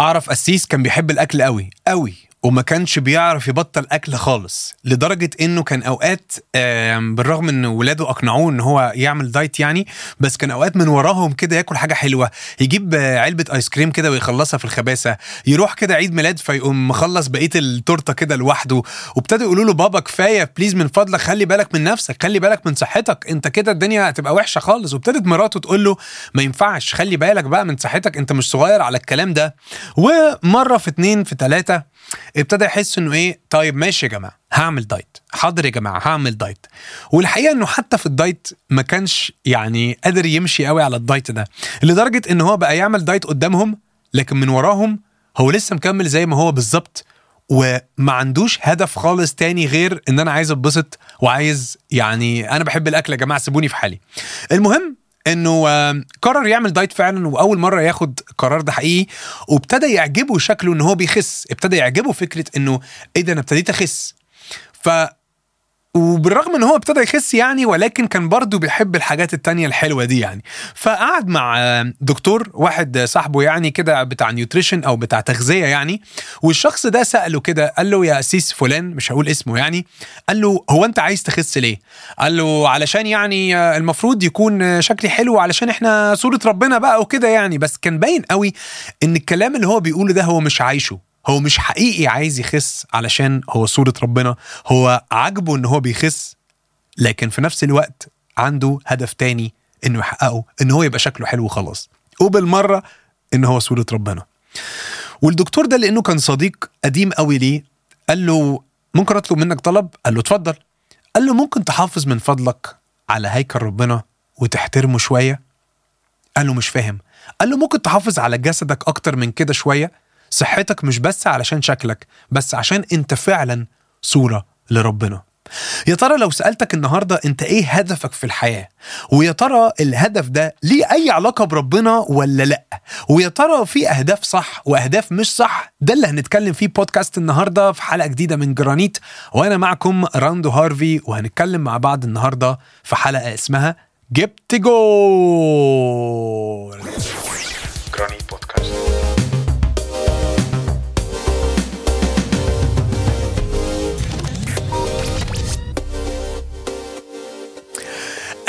اعرف قسيس كان بيحب الأكل قوي قوي وما كانش بيعرف يبطل أكل خالص لدرجة إنه كان أوقات بالرغم إن ولاده أقنعوه إن هو يعمل دايت يعني بس كان أوقات من وراهم كده ياكل حاجة حلوة يجيب علبة آيس كريم كده ويخلصها في الخباثة يروح كده عيد ميلاد فيقوم مخلص بقية التورتة كده لوحده وابتدوا يقولوا له بابا كفاية please من فضلك خلي بالك من نفسك خلي بالك من صحتك أنت كده الدنيا هتبقى وحشة خالص وابتدت مراته تقول له ما ينفعش خلي بالك بقى من صحتك أنت مش صغير على الكلام ده. ومرة في اتنين في تلاتة ابتدى يحس إنه إيه طيب ماشي يا جماعة هعمل دايت حاضر يا جماعة هعمل دايت. والحقيقة إنه حتى في الدايت ما كانش يعني قادر يمشي قوي على الدايت ده لدرجة إن هو بقى يعمل دايت قدامهم لكن من وراهم هو لسه مكمل زي ما هو بالظبط وما عندوش هدف خالص تاني غير إن أنا عايز أتبسط وعايز يعني أنا بحب الأكل يا جماعة سيبوني في حالي. المهم إنه قرر يعمل دايت فعلا وأول مرة ياخد القرار ده حقيقي وابتدى يعجبه شكله إن هو بيخس ابتدى يعجبه فكرة إنه إيه ده أنا ابتديت أخس. ف وبالرغم إن هو ابتدى يخس يعني ولكن كان برضه بيحب الحاجات التانية الحلوة دي يعني. فقعد مع دكتور واحد صاحبه يعني كده بتاع nutrition أو بتاع تغذية يعني والشخص ده سأله كده قال له يا قسيس فلان مش هقول اسمه يعني قال له هو أنت عايز تخس ليه؟ قال له علشان يعني المفروض يكون شكلي حلو علشان إحنا صورة ربنا بقى وكده يعني. بس كان باين قوي إن الكلام اللي هو بيقوله ده هو مش عايشه. هو مش حقيقي عايز يخس علشان هو صورة ربنا هو عاجبه إن هو بيخس لكن في نفس الوقت عنده هدف تاني إنه يحققه إن هو يبقى شكله حلو وخلاص. وبالمرة إن هو صورة ربنا. والدكتور ده لأنه كان صديق قديم قوي ليه قال له ممكن أطلب منك طلب؟ قال له اتفضل. قال له ممكن تحافظ من فضلك على هيكل ربنا وتحترمه شوية؟ قال له مش فاهم. قال له ممكن تحافظ على جسدك أكتر من كده شوية؟ صحتك مش بس علشان شكلك بس عشان انت فعلا صورة لربنا. يا ترى لو سألتك النهاردة انت إيه هدفك في الحياة؟ ويا ترى الهدف ده ليه أي علاقة بربنا ولا لأ؟ ويا ترى في أهداف صح وأهداف مش صح؟ ده اللي هنتكلم فيه بودكاست النهاردة في حلقة جديدة من جرانيت. وأنا معكم راندو هارفي وهنتكلم مع بعض النهاردة في حلقة اسمها جبت جول.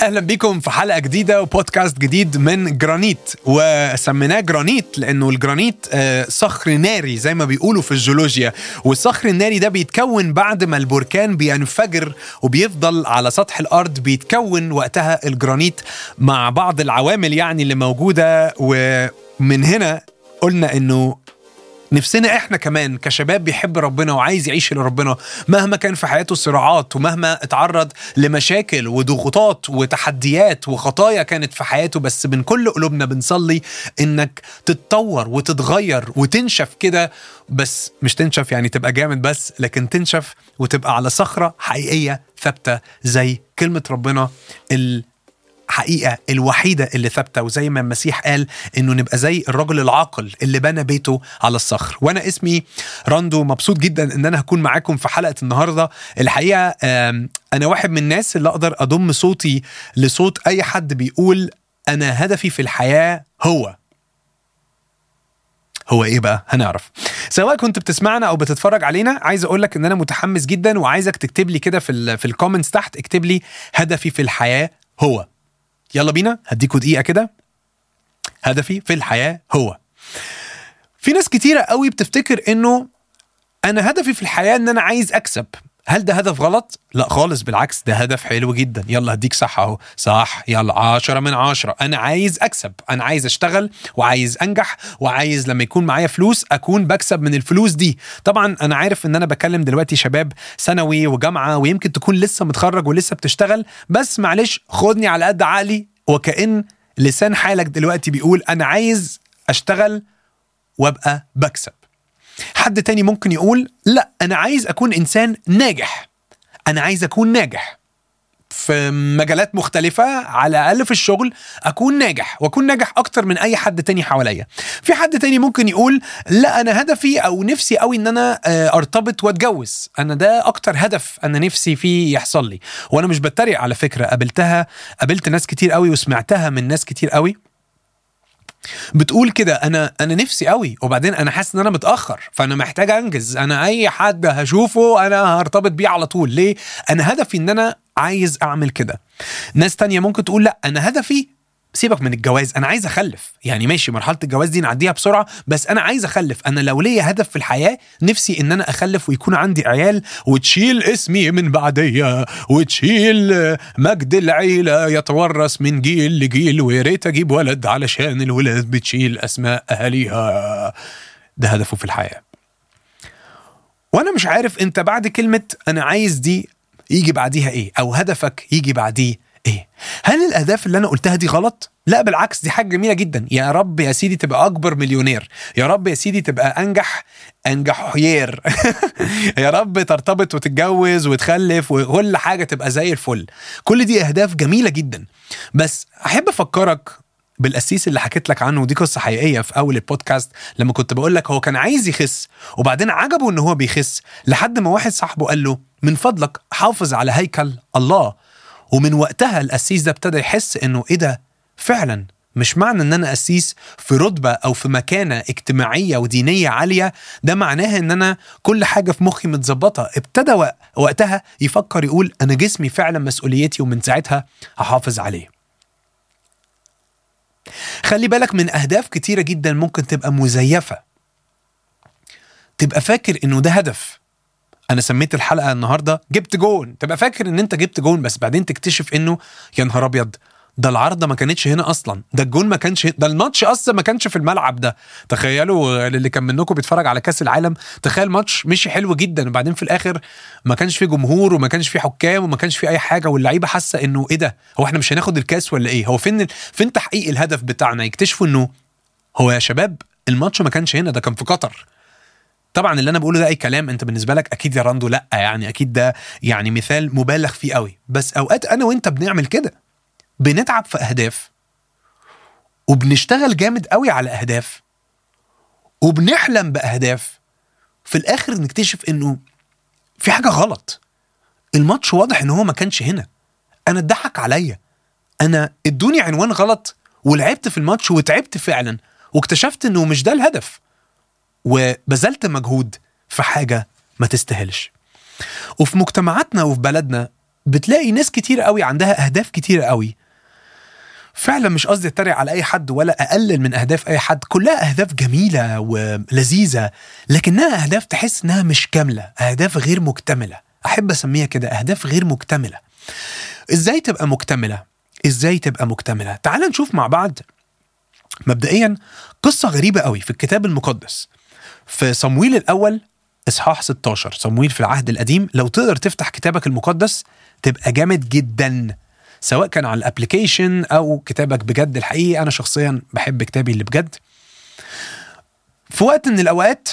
أهلا بيكم في حلقة جديدة وبودكاست جديد من جرانيت. وسميناه جرانيت لأنه الجرانيت آه، صخر ناري زي ما بيقولوا في الجيولوجيا. والصخر الناري ده بيتكون بعد ما البركان بينفجر وبيفضل على سطح الأرض بيتكون وقتها الجرانيت مع بعض العوامل يعني اللي موجودة. ومن هنا قلنا إنه نفسنا إحنا كمان كشباب بيحب ربنا وعايز يعيش لربنا مهما كان في حياته صراعات ومهما اتعرض لمشاكل وضغوطات وتحديات وخطايا كانت في حياته بس من كل قلوبنا بنصلي إنك تتطور وتتغير وتنشف كده بس مش تنشف يعني تبقى جامد بس لكن تنشف وتبقى على صخرة حقيقية ثابتة زي كلمة ربنا ال الحقيقة الوحيدة اللي ثابتة وزي ما المسيح قال إنه نبقى زي الرجل العاقل اللي بنى بيته على الصخر. وأنا اسمي راندو مبسوط جدا إن أنا هكون معاكم في حلقة النهاردة. الحقيقة آم، أنا واحد من الناس اللي أقدر أضم صوتي لصوت أي حد بيقول أنا هدفي في الحياة هو. هو إيه بقى؟ هنعرف. سواء كنت بتسمعنا أو بتتفرج علينا عايز أقول لك إن أنا متحمس جدا وعايزك تكتب لي كده في ال في الكومنتس تحت اكتب لي هدفي في الحياة هو. يلا بينا هديكوا دقيقة كده. هدفي في الحياة هو. في ناس كتيرة قوي بتفتكر إنه أنا هدفي في الحياة إن أنا عايز أكسب. هل ده هدف غلط؟ لا خالص بالعكس ده هدف حلو جدا. يلا هديك صح أهو. صح يلا عشرة من عشرة. أنا عايز أكسب. أنا عايز أشتغل وعايز أنجح وعايز لما يكون معايا فلوس أكون بكسب من الفلوس دي. طبعا أنا عارف إن أنا بكلم دلوقتي شباب ثانوي وجامعة ويمكن تكون لسه متخرج ولسه بتشتغل بس معلش خدني على قد عقلي. وكأن لسان حالك دلوقتي بيقول أنا عايز أشتغل وأبقى بكسب. حد تاني ممكن يقول لا أنا عايز أكون إنسان ناجح. أنا عايز أكون ناجح. في مجالات مختلفة على الأقل في الشغل أكون ناجح وأكون ناجح أكتر من أي حد تاني حواليا. في حد تاني ممكن يقول لا أنا هدفي أو نفسي قوي إن أنا آه، أرتبط وأتجوز. أنا ده أكتر هدف أنا نفسي فيه يحصل لي. وأنا مش بتريق على فكرة. قابلتها قابلت ناس كتير قوي وسمعتها من ناس كتير قوي بتقول كده أنا أنا نفسي قوي وبعدين أنا حاسس إن أنا متأخر فأنا محتاج أنجز. أنا أي حد هشوفه أنا هرتبط بيه على طول. ليه؟ أنا هدفي إن أنا عايز أعمل كده. ناس تانية ممكن تقول لأ أنا هدفي سيبك من الجواز أنا عايز أخلف. يعني ماشي مرحلة الجواز دي نعديها بسرعة بس أنا عايز أخلف. أنا لو ليا هدف في الحياة نفسي إن أنا أخلف ويكون عندي عيال وتشيل اسمي من بعديا وتشيل مجد العيلة يتورث من جيل لجيل ويا ريت أجيب ولد علشان الولاد بتشيل أسماء أهاليها. ده هدفه في الحياة. وأنا مش عارف أنت بعد كلمة أنا عايز دي يجي بعديها إيه؟ أو هدفك يجي بعديه إيه؟ هل الأهداف اللي أنا قلتها دي غلط؟ لا بالعكس دي حاجة جميلة جدا. يا رب يا سيدي تبقى أكبر مليونير. يا رب يا سيدي تبقى أنجح أنجح حيير. يا رب ترتبط وتتجوز وتخلف وكل حاجة تبقى زي الفل. كل دي أهداف جميلة جدا. بس أحب أفكرك بالقسيس اللي حكيت لك عنه ودي قصة حقيقية في أول البودكاست لما كنت بقول لك هو كان عايز يخس وبعدين عجبه إن هو بيخس لحد ما واحد صاحبه قال له من فضلك حافظ على هيكل الله. ومن وقتها القسيس ده ابتدى يحس إنه إيه ده؟ فعلا مش معنى إن أنا قسيس في رتبة أو في مكانة اجتماعية ودينية عالية. ده معناها إن أنا كل حاجة في مخي متظبطة. ابتدى وقتها يفكر يقول أنا جسمي فعلا مسؤوليتي ومن ساعتها هحافظ عليه. خلي بالك من أهداف كتيرة جدا ممكن تبقى مزيفة. تبقى فاكر إنه ده هدف. أنا سميت الحلقة النهارده جبت جون. تبقى فاكر إن أنت جبت جون بس بعدين تكتشف إنه يا نهار أبيض ده العارضه ما كانتش هنا أصلا. ده الجون ما كانش ده الماتش أصلا ما كانش في الملعب ده. تخيلوا اللي كان منكم بيتفرج على كأس العالم تخيل ماتش مشي حلو جدا وبعدين في الآخر ما كانش فيه جمهور وما كانش فيه حكام وما كانش فيه أي حاجة واللعيبة حاسة إنه إيه ده؟ هو إحنا مش هناخد الكأس ولا إيه؟ هو فين فين تحقيق الهدف بتاعنا؟ يكتشفوا إنه هو يا شباب الماتش ما كانش هنا ده كان في قطر. طبعا اللي أنا بقوله ده أي كلام أنت بالنسبة لك أكيد يا راندو لأ يعني أكيد ده يعني مثال مبالغ فيه قوي. بس أوقات أنا وأنت بنعمل كده بنتعب في أهداف وبنشتغل جامد قوي على أهداف وبنحلم بأهداف في الآخر نكتشف إنه في حاجة غلط. الماتش واضح إن هو ما كانش هنا. أنا اتضحك عليا. أنا ادوني عنوان غلط ولعبت في الماتش وتعبت فعلا واكتشفت إنه مش ده الهدف. وبذلت مجهود في حاجة ما تستاهلش. وفي مجتمعاتنا وفي بلدنا بتلاقي ناس كتير قوي عندها أهداف كتير قوي. فعلا مش قصدي أتريق على أي حد ولا أقلل من أهداف أي حد كلها أهداف جميلة ولذيذة لكنها أهداف تحس إنها مش كاملة أهداف غير مكتملة. أحب أسميها كده أهداف غير مكتملة. إزاي تبقى مكتملة؟ إزاي تبقى مكتملة؟ تعال نشوف مع بعض مبدئيا قصة غريبة قوي في الكتاب المقدس. في صمويل الأول إصحاح 16 صمويل في العهد القديم. لو تقدر تفتح كتابك المقدس تبقى جامد جدا سواء كان على الابلكيشن أو كتابك بجد الحقيقي. أنا شخصيا بحب كتابي اللي بجد. في وقت من الأوقات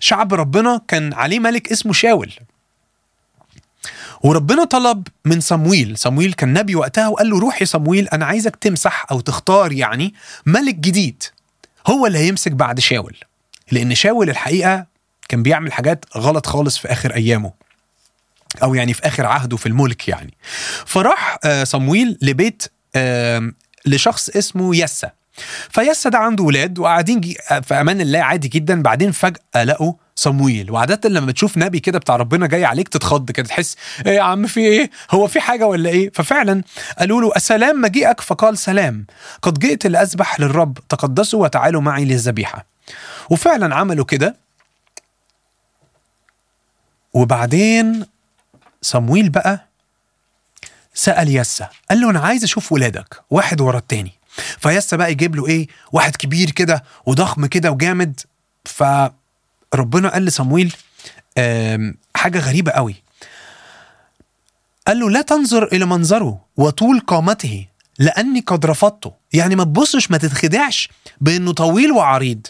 شعب ربنا كان عليه ملك اسمه شاول. وربنا طلب من صمويل صمويل كان نبي وقتها وقال له روح يا صمويل أنا عايزك تمسح أو تختار يعني ملك جديد هو اللي هيمسك بعد شاول. لأن شاول الحقيقة كان بيعمل حاجات غلط خالص في آخر أيامه. أو يعني في آخر عهده في الملك يعني. فراح صمويل لبيت لشخص اسمه يسا. فيسا ده عنده ولاد وقاعدين في أمان الله عادي جدا. بعدين فجأة لقوا صمويل. وعادة لما تشوف نبي كده بتاع ربنا جاي عليك تتخض كده تحس إيه يا عم في إيه؟ هو في حاجة ولا إيه؟ ففعلا قالوا له السلام مجيئك فقال سلام. قد جئت لأذبح للرب. تقدسوا وتعالوا معي للذبيحة. وفعلا عملوا كده. وبعدين صمويل بقى سأل يسا قال له أنا عايز أشوف ولادك واحد ورا التاني. فيسا بقى يجيب له إيه واحد كبير كده وضخم كده وجامد. فربنا قال لصمويل حاجة غريبة قوي. قال له لا تنظر إلى منظره وطول قامته لأني قد رفضته. يعني ما تبصش ما تتخدعش بأنه طويل وعريض.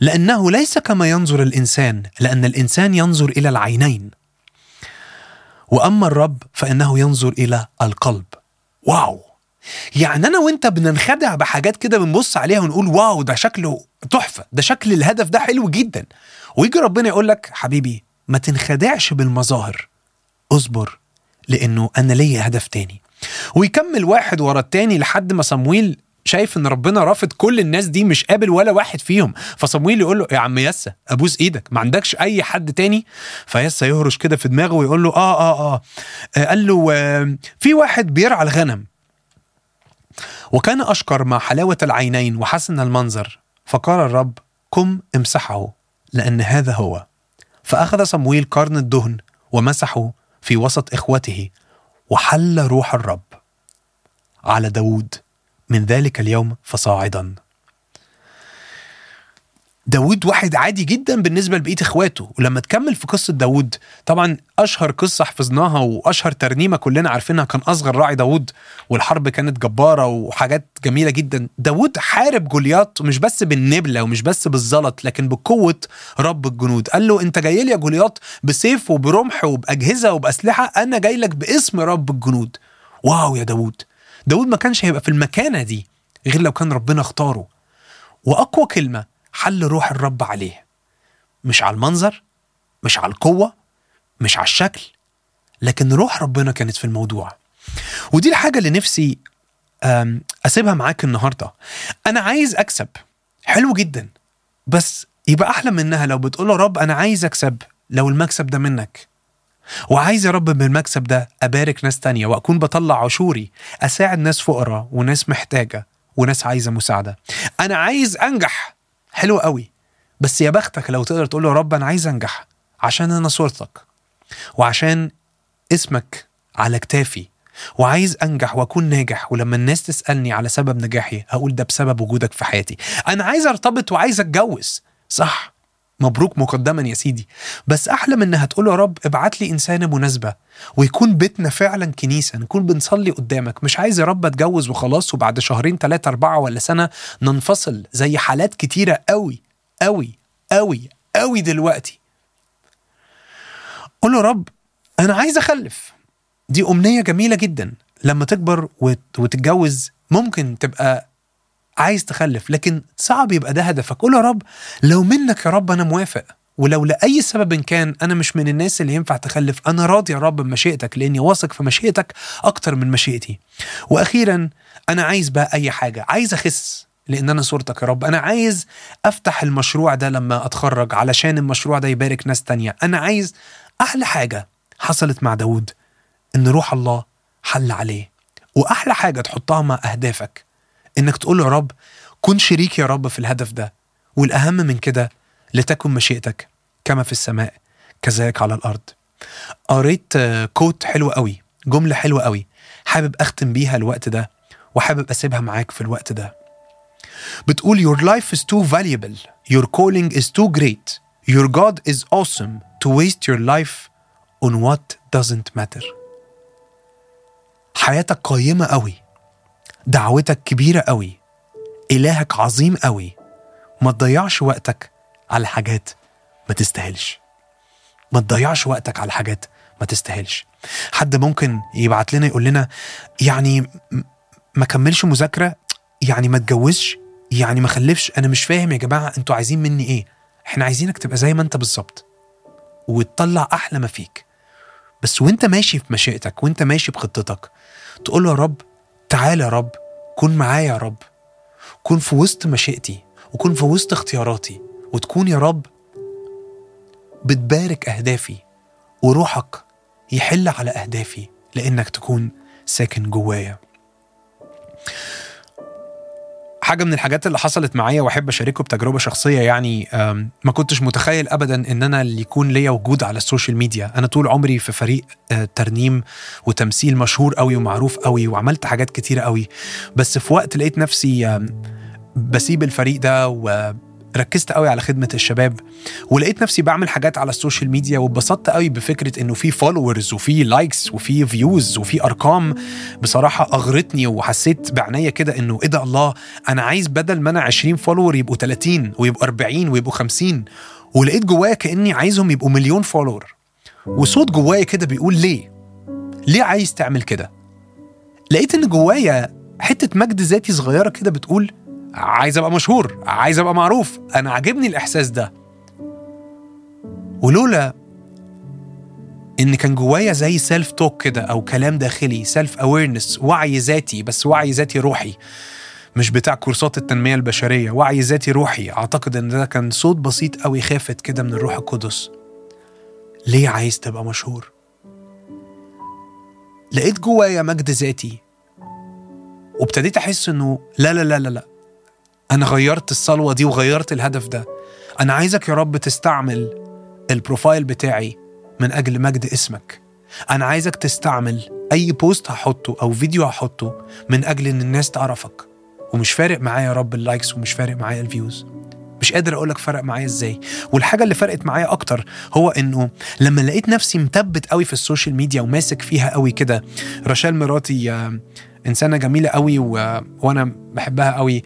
لأنه ليس كما ينظر الإنسان لأن الإنسان ينظر إلى العينين. وأما الرب فإنه ينظر إلى القلب. واو! يعني أنا وأنت بننخدع بحاجات كده بنبص عليها ونقول واو ده شكله تحفة ده شكل الهدف ده حلو جدا. ويجي ربنا يقول لك حبيبي ما تنخدعش بالمظاهر. اصبر لأنه أنا ليا هدف تاني. ويكمل واحد ورا التاني لحد ما صمويل شايف إن ربنا رافض كل الناس دي مش قابل ولا واحد فيهم. فصمويل يقول له يا عم يسا أبوس إيدك ما عندكش أي حد تاني؟ فيسا يهرش كده في دماغه ويقول له آه آه آه, آه قال له آه في واحد بيرعى الغنم وكان اشكر مع حلاوة العينين وحسن المنظر. فقال الرب قم امسحه لأن هذا هو. فأخذ صمويل قرن الدهن ومسحه في وسط إخوته وحل روح الرب على داود. من ذلك اليوم فصاعدا. داود واحد عادي جدا بالنسبة لبقية إخواته. ولما تكمل في قصة داود طبعا أشهر قصة حفظناها وأشهر ترنيمة كلنا عارفينها كان أصغر راعي داود والحرب كانت جبارة وحاجات جميلة جدا. داود حارب جولياط مش بس بالنبلة ومش بس بالزلط لكن بقوة رب الجنود. قال له أنت جاي لي يا جولياط بسيف وبرمح وبأجهزة وبأسلحة أنا جاي لك باسم رب الجنود. واو يا داود داود ما كانش هيبقى في المكانة دي غير لو كان ربنا اختاره. وأقوى كلمة حل روح الرب عليه. مش على المنظر مش على القوة مش على الشكل لكن روح ربنا كانت في الموضوع. ودي الحاجة اللي نفسي أسيبها معاك النهاردة. أنا عايز أكسب. حلو جدا. بس يبقى أحلى منها لو بتقول له رب أنا عايز أكسب لو المكسب ده منك. وعايز يا رب بالمكسب ده أبارك ناس تانية وأكون بطلع عشوري أساعد ناس فقراء وناس محتاجة وناس عايزة مساعدة. أنا عايز أنجح. حلو قوي. بس يا بختك لو تقدر تقول له يا رب أنا عايز أنجح عشان أنا صورتك وعشان اسمك على كتافي وعايز أنجح وأكون ناجح ولما الناس تسألني على سبب نجاحي هقول ده بسبب وجودك في حياتي. أنا عايز أرتبط وعايز أتجوز. صح. مبروك مقدما يا سيدي. بس أحلى من إنها تقول يا رب ابعت لي إنسانة مناسبة ويكون بيتنا فعلا كنيسة نكون بنصلي قدامك. مش عايز يا رب أتجوز وخلاص وبعد شهرين ثلاثة أربعة ولا سنة ننفصل زي حالات كتيرة قوي قوي قوي قوي دلوقتي. قول له رب أنا عايز أخلف. دي أمنية جميلة جدا. لما تكبر وتتجوز ممكن تبقى عايز تخلف لكن صعب يبقى ده هدفك. قول يا رب لو منك يا رب أنا موافق ولو لأي سبب كان أنا مش من الناس اللي ينفع تخلف أنا راضي يا رب بمشيئتك لأني واثق في مشيئتك أكتر من مشيئتي. وأخيرا أنا عايز بقى أي حاجة عايز أخس لأن أنا صورتك يا رب. أنا عايز أفتح المشروع ده لما أتخرج علشان المشروع ده يبارك ناس تانية. أنا عايز أحلى حاجة حصلت مع داود إن روح الله حل عليه. وأحلى حاجة تحطها مع أهدافك إنك تقول له يا رب كن شريك يا رب في الهدف ده والأهم من كده لتكن مشيئتك كما في السماء كذلك على الأرض. قريت كوت حلو قوي جملة حلوة قوي حابب أختم بيها الوقت ده وحابب أسيبها معاك في الوقت ده. بتقول your life is too valuable your calling is too great your God is awesome to waste your life on what doesn't matter. حياتك قيمة قوي دعوتك كبيرة قوي. إلهك عظيم قوي. ما تضيعش وقتك على حاجات ما تستاهلش. ما تضيعش وقتك على حاجات ما تستاهلش. حد ممكن يبعت لنا يقول لنا يعني ما كملش مذاكرة؟ يعني ما اتجوزش يعني ما خلفش؟ أنا مش فاهم يا جماعة أنتوا عايزين مني إيه؟ إحنا عايزينك تبقى زي ما أنت بالظبط. وتطلع أحلى ما فيك. بس وأنت ماشي في مشيئتك وأنت ماشي بخطتك تقول له يا رب تعالى يا رب كن معايا يا رب. كن في وسط مشيئتي وكن في وسط اختياراتي وتكون يا رب بتبارك أهدافي وروحك يحل على أهدافي لأنك تكون ساكن جوايا. حاجة من الحاجات اللي حصلت معايا وأحب اشاركه بتجربة شخصية يعني ما كنتش متخيل ابدا إن أنا اللي يكون ليا وجود على ال social media. أنا طول عمري في فريق آه، ترنيم وتمثيل مشهور قوي ومعروف قوي وعملت حاجات كتيره قوي بس في وقت لقيت نفسي بسيب الفريق ده و ركزت قوي على خدمة الشباب ولقيت نفسي بعمل حاجات على ال social media واتبسطت قوي بفكرة إنه في followers وفي likes وفي views وفي أرقام. بصراحة أغرتني وحسيت بعناية كده إنه إيه ده الله أنا عايز بدل ما أنا 20 follower يبقوا 30 ويبقوا 40 ويبقوا 50 ولقيت جوايا كأني عايزهم يبقوا مليون follower وصوت جوايا كده بيقول ليه؟ ليه عايز تعمل كده؟ لقيت إن جوايا حتة مجد ذاتي صغيرة كده بتقول عايز أبقى مشهور عايز أبقى معروف. أنا عاجبني الإحساس ده. ولولا إن كان جوايا زي self talk كده أو كلام داخلي self awareness وعي ذاتي بس وعي ذاتي روحي مش بتاع كورسات التنمية البشرية وعي ذاتي روحي أعتقد إن ده كان صوت بسيط أوي خافت كده من الروح القدس. ليه عايز تبقى مشهور؟ لقيت جوايا مجد ذاتي وابتديت أحس إنه لا لا لا لا لا. أنا غيرت الصلاة دي وغيرت الهدف ده. أنا عايزك يا رب تستعمل ال profile بتاعي من أجل مجد اسمك. أنا عايزك تستعمل أي post هحطه أو فيديو هحطه من أجل إن الناس تعرفك. ومش فارق معايا يا رب ال likes ومش فارق معايا ال views مش قادر أقولك فرق معايا إزاي. والحاجة اللي فرقت معايا أكتر هو إنه لما لقيت نفسي مثبت قوي في السوشيال ميديا وماسك فيها قوي كده راشيل مراتي آه، إنسانة جميلة قوي و... وأنا بحبها قوي.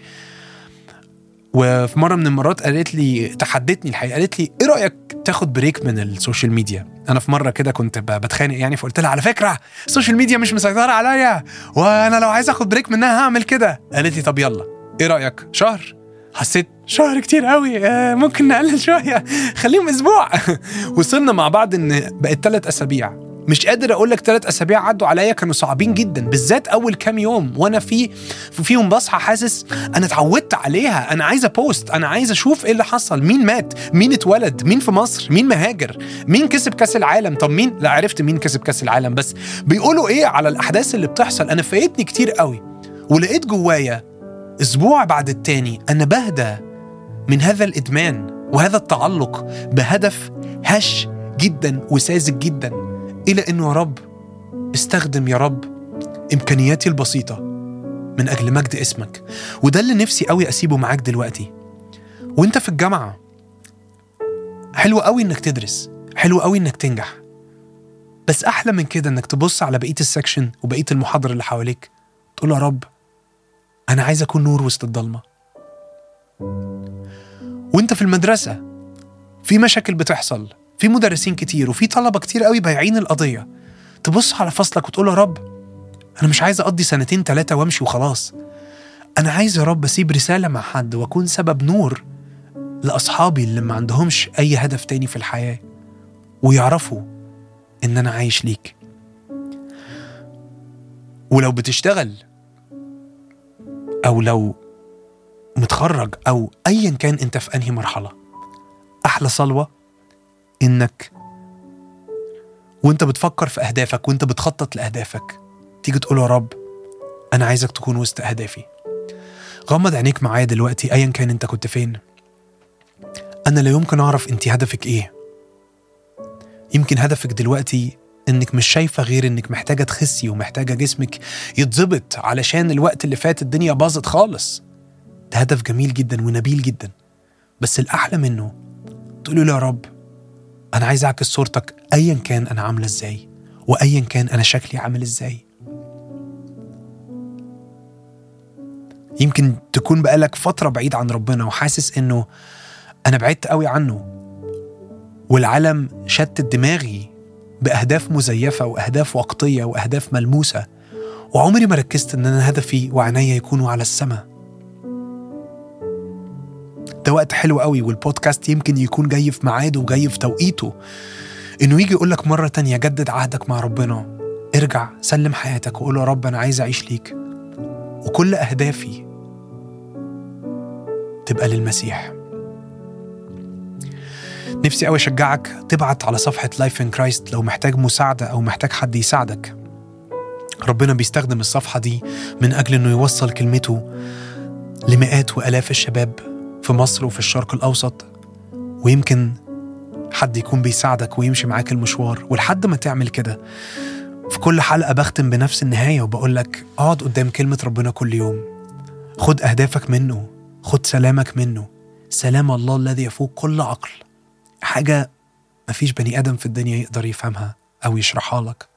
وفي مرة من المرات قالت لي اتحدتني الحقيقة قالت لي إيه رأيك تاخد break من ال social media؟ أنا في مرة كده كنت بتخانق يعني فقلت لها على فكرة السوشيال ميديا مش مسيطرة عليا وأنا لو عايز آخد break منها هعمل كده. قالت لي طب يلا إيه رأيك؟ شهر؟ حسيت شهر كتير قوي آه، ممكن نقلل شوية خليهم أسبوع. وصلنا مع بعض إن بقت ثلاث أسابيع. مش قادر أقول لك ثلاث أسابيع عدوا عليا كانوا صعبين جدا بالذات أول كام يوم وأنا في فيهم بصحى حاسس أنا اتعودت عليها أنا عايز بوست أنا عايز أشوف إيه اللي حصل مين مات مين اتولد مين في مصر مين مهاجر مين كسب كأس العالم. طب مين؟ لا عرفت مين كسب كأس العالم بس بيقولوا إيه على الأحداث اللي بتحصل؟ أنا فايتني كتير قوي ولقيت جوايا أسبوع بعد التاني أنا بهدى من هذا الإدمان وهذا التعلق بهدف هش جدا وساذج جدا. إلى انه يا رب استخدم يا رب إمكانياتي البسيطة من أجل مجد اسمك. وده اللي نفسي قوي أسيبه معاك دلوقتي. وأنت في الجامعة حلو قوي إنك تدرس حلو قوي إنك تنجح. بس أحلى من كده إنك تبص على بقية السكشن وبقية المحاضره اللي حواليك تقول يا رب أنا عايز أكون نور وسط الضلمة. وأنت في المدرسة في مشاكل بتحصل. في مدرسين كتير وفي طلبة كتير قوي بايعين القضية. تبص على فصلك وتقول يا رب أنا مش عايز أقضي سنتين ثلاثة وأمشي وخلاص. أنا عايز يا رب أسيب رسالة مع حد وأكون سبب نور لأصحابي اللي ما عندهمش أي هدف تاني في الحياة ويعرفوا إن أنا عايش ليك. ولو بتشتغل أو لو متخرج أو ايا كان أنت في أنهي مرحلة أحلى صلوة إنك وأنت بتفكر في أهدافك وأنت بتخطط لأهدافك تيجي تقول يا رب أنا عايزك تكون وسط أهدافي. غمض عينيك معايا دلوقتي ايا كان أنت كنت فين. أنا لا يمكن أعرف أنت هدفك إيه. يمكن هدفك دلوقتي إنك مش شايفة غير إنك محتاجة تخسي ومحتاجة جسمك يتظبط علشان الوقت اللي فات الدنيا باظت خالص. ده هدف جميل جدا ونبيل جدا. بس الأحلى منه تقول له يا رب أنا عايز أعكس صورتك ايا كان أنا عاملة إزاي وايا كان أنا شكلي عامل إزاي. يمكن تكون بقالك فترة بعيد عن ربنا وحاسس إنه أنا بعدت قوي عنه. والعالم شتت دماغي بأهداف مزيفة وأهداف وقتية وأهداف ملموسة وعمري ما ركزت إن أنا هدفي وعناية يكونوا على السماء. ده وقت حلو قوي والبودكاست يمكن يكون جاي في ميعاده وجاي في توقيته. إنه يجي يقول لك مرة تانية جدد عهدك مع ربنا. ارجع سلم حياتك وقول يا رب أنا عايز أعيش ليك. وكل أهدافي تبقى للمسيح. نفسي قوي أشجعك تبعت على صفحة Life in Christ لو محتاج مساعدة أو محتاج حد يساعدك. ربنا بيستخدم الصفحة دي من أجل إنه يوصل كلمته لمئات وآلاف الشباب. في مصر وفي الشرق الأوسط ويمكن حد يكون بيساعدك ويمشي معاك المشوار. ولحد ما تعمل كده في كل حلقة بختم بنفس النهاية وبقول لك أقعد قدام كلمة ربنا كل يوم. خد أهدافك منه خد سلامك منه. سلام الله الذي يفوق كل عقل. حاجة مفيش بني آدم في الدنيا يقدر يفهمها أو يشرحها لك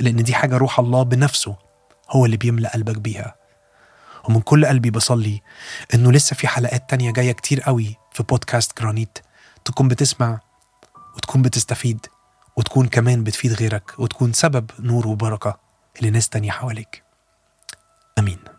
لأن دي حاجة روح الله بنفسه هو اللي بيملأ قلبك بيها. ومن كل قلبي بصلي إنه لسه في حلقات تانية جاية كتير قوي في بودكاست جرانيت. تكون بتسمع وتكون بتستفيد وتكون كمان بتفيد غيرك وتكون سبب نور وبركة لناس تانية حواليك. أمين.